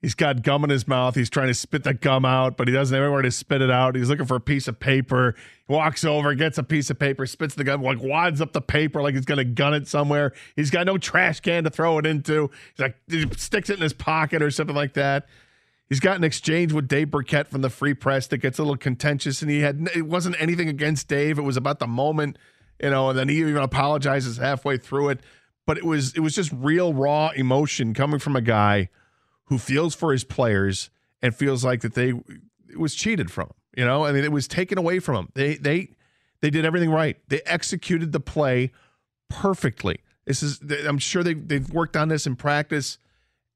He's got gum in his mouth. He's trying to spit the gum out, but he doesn't have anywhere to spit it out. He's looking for a piece of paper. He walks over, gets a piece of paper, spits the gum, like wads up the paper like he's going to gun it somewhere. He's got no trash can to throw it into. He's like, he sticks it in his pocket or something like that. He's got an exchange with Dave Birkett from the Free Press that gets a little contentious, and he had it wasn't anything against Dave. It was about the moment, you know, and then he even apologizes halfway through it. But it was it was just real raw emotion coming from a guy who feels for his players and feels like that they it was cheated from him. You know, I mean, it was taken away from him. They they they did everything right. They executed the play perfectly. This is I'm sure they they've worked on this in practice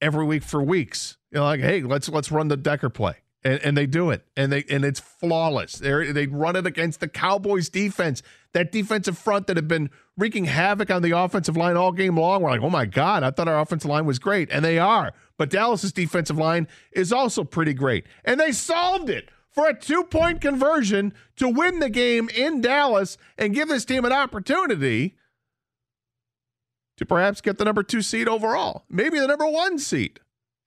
every week for weeks. You know, like hey, let's let's run the Decker play. And, and they do it, and they and it's flawless. They they run it against the Cowboys defense, that defensive front that had been wreaking havoc on the offensive line all game long. We're like, oh my god, I thought our offensive line was great, and they are. But Dallas's defensive line is also pretty great, and they solved it for a two point conversion to win the game in Dallas and give this team an opportunity to perhaps get the number two seed overall, maybe the number one seed.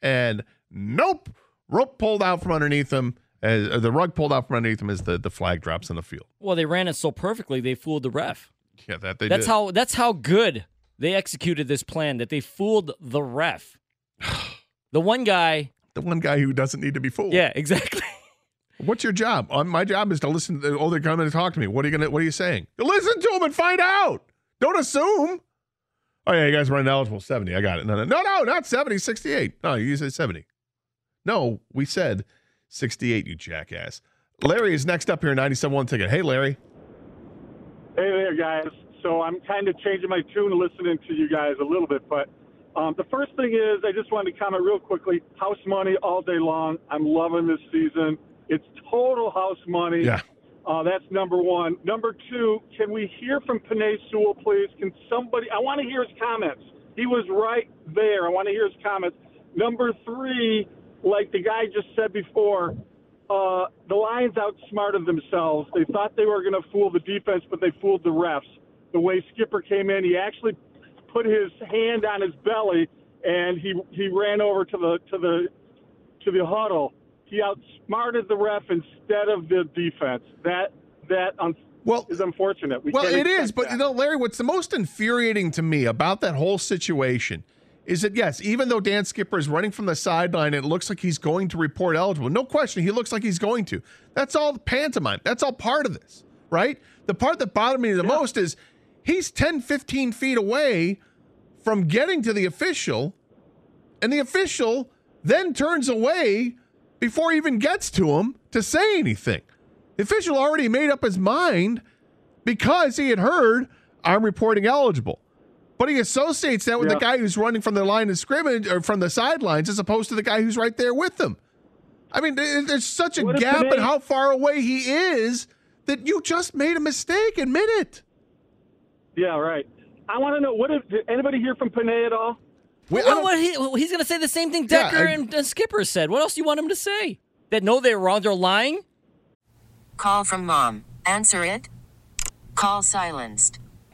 And nope, rope pulled out from underneath them. As, uh, the rug pulled out from underneath them as the, the flag drops in the field. Well, they ran it so perfectly they fooled the ref. Yeah, that they that's did. how that's how good they executed this plan that they fooled the ref. the one guy, the one guy who doesn't need to be fooled. yeah, exactly. What's your job? Um, my job is to listen. To, oh, they're coming to talk to me. What are you gonna? What are you saying? Listen to them and find out. Don't assume. Oh yeah, you guys running eligible seventy. I got it. No, no, no, no, not 70, 68. No, you said seventy. No, we said sixty-eight. You jackass. Larry is next up here. Ninety-seven one ticket. Hey, Larry. Hey there, guys. So I'm kind of changing my tune listening to you guys a little bit, but um, the first thing is I just wanted to comment real quickly. House money all day long. I'm loving this season. It's total house money. Yeah. Uh, that's number one. Number two, can we hear from Penei Sewell, please? Can somebody? I want to hear his comments. He was right there. I want to hear his comments. Number three, like the guy just said before, uh, the Lions outsmarted themselves. They thought they were going to fool the defense, but they fooled the refs. The way Skipper came in, he actually put his hand on his belly and he he ran over to the to the to the huddle. He outsmarted the ref instead of the defense. That that un- Well, is unfortunate. We Well, it is, but that. you know, Larry, what's the most infuriating to me about that whole situation is that yes, even though Dan Skipper is running from the sideline, it looks like he's going to report eligible. No question, he looks like he's going to. That's all pantomime. That's all part of this, right? The part that bothered me the most is he's 10, 15 feet away from getting to the official, and the official then turns away before he even gets to him to say anything. The official already made up his mind because he had heard I'm reporting eligible. But he associates that with the guy who's running from the line of scrimmage or from the sidelines as opposed to the guy who's right there with them. I mean, there's such a What gap in how far away he is that you just made a mistake. Admit it. yeah, right. I want to know what if did anybody hear from Penei at all? We- Well, what he, he's going to say the same thing Yeah, Decker I- and uh, Skipper said. What else do you want him to say? That no, they're wrong. They're lying. Call from mom. Answer it. Call silenced.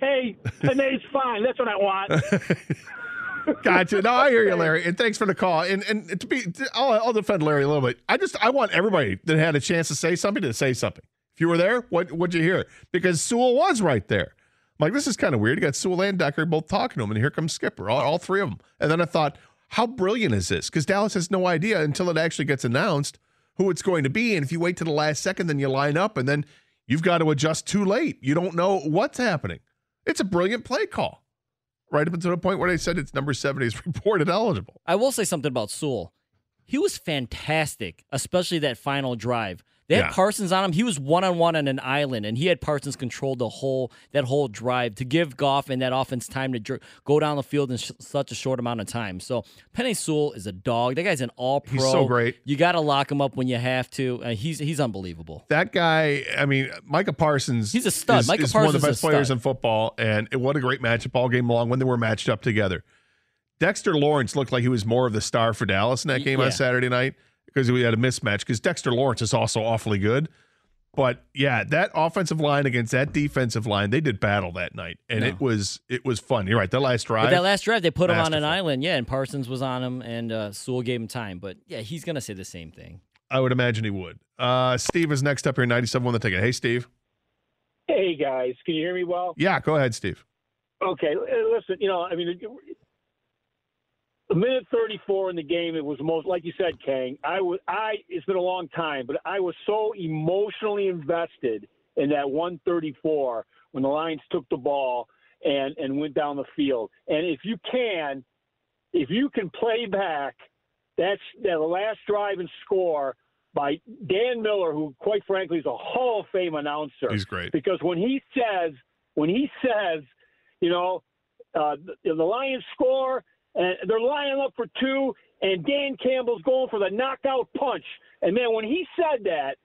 pay Penei's fine. That's what I want. Gotcha. No, I hear you, Larry, and thanks for the call. And and to be, I'll, I'll defend Larry a little bit. I just I want everybody that had a chance to say something to say something. If you were there, what what'd you hear? Because Sewell was right there. I'm like, this is kind of weird. You got Sewell and Decker both talking to him, and here comes Skipper, all, all three of them. And then I thought, how brilliant is this? Because Dallas has no idea until it actually gets announced who it's going to be. And if you wait to the last second, then you line up, and then you've got to adjust too late. You don't know what's happening. It's a brilliant play call right up until the point where they said it's number 70 is reported eligible. I will say something about Sewell. He was fantastic, especially that final drive. They had Yeah. Parsons on him. He was one on one on an island, and he had Parsons control the whole that whole drive to give Goff and that offense time to dr- go down the field in sh- such a short amount of time. So Penei Sewell is a dog. That guy's an All Pro. He's so great. You got to lock him up when you have to. Uh, he's he's unbelievable. That guy, I mean, Micah Parsons. He's a stud. Is, Micah is one of the best players stud. in football, and it, what a great matchup all game long when they were matched up together. Dexter Lawrence looked like he was more of the star for Dallas in that game yeah. on Saturday night because we had a mismatch. Because Dexter Lawrence is also awfully good, but yeah, that offensive line against that defensive line, they did battle that night, and No. it was it was fun. You're right. That last drive, But that last drive, they put him on an island, yeah, and Parsons was on him, and uh, Sewell gave him time. But yeah, he's gonna say the same thing. I would imagine he would. Uh, Steve is next up here, 97 on the ticket. Hey, Steve. Hey guys, can you hear me well? Yeah, go ahead, Steve. Okay, listen, you know, I mean, a minute 34 in the game, it was most, like you said, Kang. I was, I. It's been a long time, but I was so emotionally invested in that 134 when the Lions took the ball and and went down the field. And if you can, if you can play back that's that last drive and score by Dan Miller, who quite frankly is a Hall of Fame announcer He's great. because when he says when he says, you know, uh, the, the Lions score and they're lining up for two, and Dan Campbell's going for the knockout punch, and man, when he said that,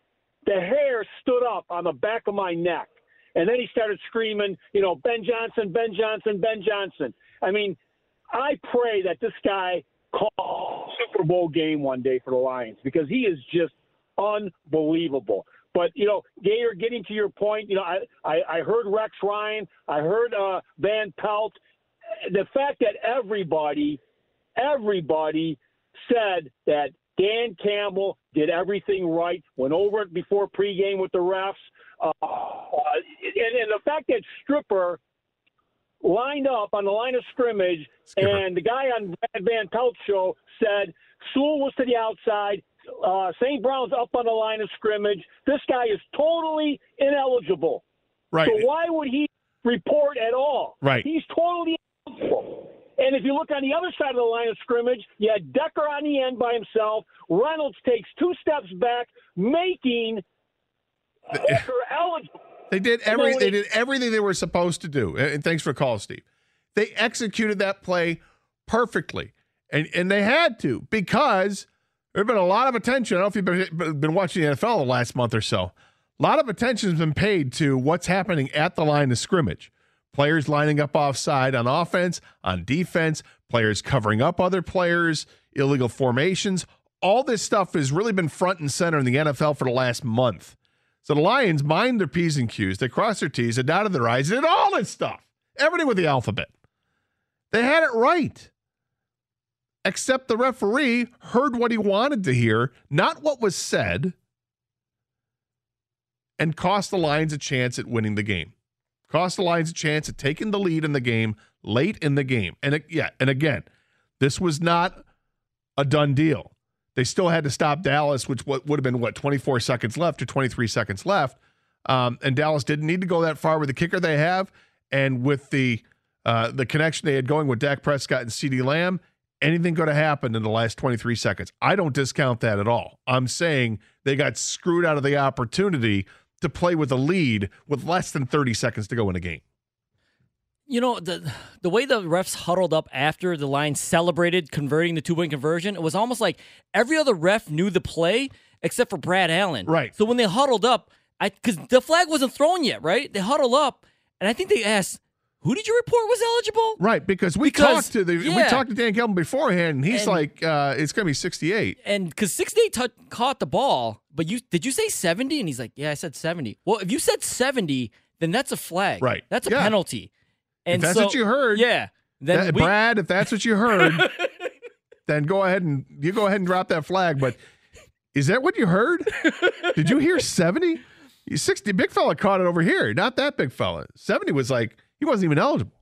the hair stood up on the back of my neck, and then he started screaming, you know, Ben Johnson, Ben Johnson, Ben Johnson. I mean, I pray that this guy calls Super Bowl game one day for the Lions because he is just unbelievable. But you know, Gator, getting to your point, you know, I I, I heard Rex Ryan, I heard uh, Van Pelt. The fact that everybody, everybody said that Dan Campbell did everything right, went over it before pregame with the refs, uh, uh, and, and the fact that Stripper lined up on the line of scrimmage, Skipper. and the guy on Brad Van Pelt's show said Sewell was to the outside. Uh, St. Brown's up on the line of scrimmage. This guy is totally ineligible. Right. So why would he report at all? Right. He's totally And if you look on the other side of the line of scrimmage, you had Decker on the end by himself. Reynolds takes two steps back, making uh, Hooker eligible. They did every they did everything they were supposed to do. And thanks for the call, Steve. They executed that play perfectly. And and they had to because there's been a lot of attention. I don't know if you've been, been watching the NFL the last month or so. A lot of attention has been paid to what's happening at the line of scrimmage. Players lining up offside on offense, on defense, players covering up other players, illegal formations. All this stuff has really been front and center in the NFL for the last month. So the Lions mind their P's and Q's, they cross their T's, they dotted their I's, did all this stuff. Everything with the alphabet. They had it right. Except the referee heard what he wanted to hear, not what was said, and cost the Lions a chance at winning the game. Cost the Lions a chance at taking the lead in the game late in the game. And it, yeah, and again, this was not a done deal. They still had to stop Dallas, which would have been what 24 seconds left or 23 seconds left. Um, and Dallas didn't need to go that far with the kicker they have, and with the uh, the connection they had going with Dak Prescott and CeeDee Lamb. Anything could have happened in the last 23 seconds. I don't discount that at all. I'm saying they got screwed out of the opportunity to play with a lead with less than 30 seconds to go in a game. You know the the way the refs huddled up after the line celebrated converting the two point conversion, it was almost like every other ref knew the play except for Brad Allen. Right. So when they huddled up, I because the flag wasn't thrown yet, right? They huddle up, and I think they asked, "Who did you report was eligible?" Right, because we Because- talked to the we talked to Dan Campbell beforehand, and he's And- like, uh, "It's going to be 68." And because sixty-eight t- caught the ball, but you did you say seventy? And he's like, "Yeah, I said 70. Well, if you said seventy, then that's a flag. Right. That's a Yeah. penalty. And that's so- what you heard- yeah. Then That- we- Brad, if that's what you heard, then go ahead and you go ahead and drop that flag. But is that what you heard? Did you hear 70? 60 big fella caught it over here. Not that big fella. 70 was like he wasn't even eligible.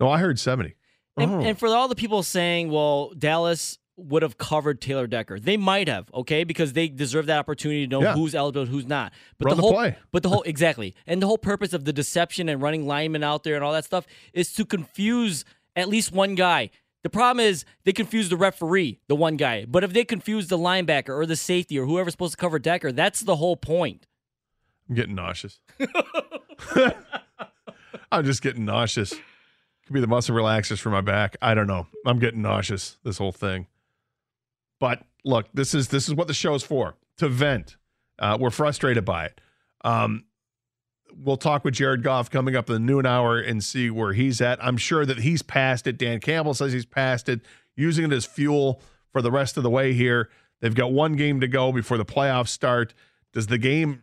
No, I heard 70. And, Oh. and for all the people saying, well, Dallas would have covered Taylor Decker, they might have, okay, because they deserve that opportunity to know Yeah. who's eligible, and who's not. But Run the the whole, play. but the whole exactly, and the whole purpose of the deception and running linemen out there and all that stuff is to confuse at least one guy. The problem is they confuse the referee, the one guy. But if they confuse the linebacker or the safety or whoever's supposed to cover Decker, that's the whole point. I'm getting nauseous. I'm just getting nauseous. Could be the muscle relaxers for my back. I don't know. I'm getting nauseous. This whole thing. But look, this is this is what the show is for to vent. Uh, we're frustrated by it. Um, we'll talk with Jared Goff coming up in the noon hour and see where he's at. I'm sure that he's past it. Dan Campbell says he's past it, using it as fuel for the rest of the way here. They've got one game to go before the playoffs start. Does the game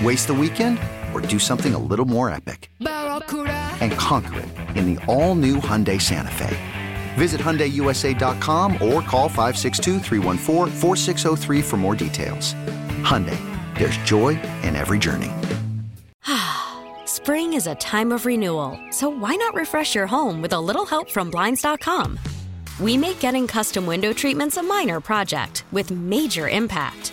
Waste the weekend or do something a little more epic? And conquer it in the all new Hyundai Santa Fe. Visit HyundaiUSA.com or call 562-314-4603 for more details. Hyundai, there's joy in every journey. Spring is a time of renewal, so why not refresh your home with a little help from Blinds.com? We make getting custom window treatments a minor project with major impact.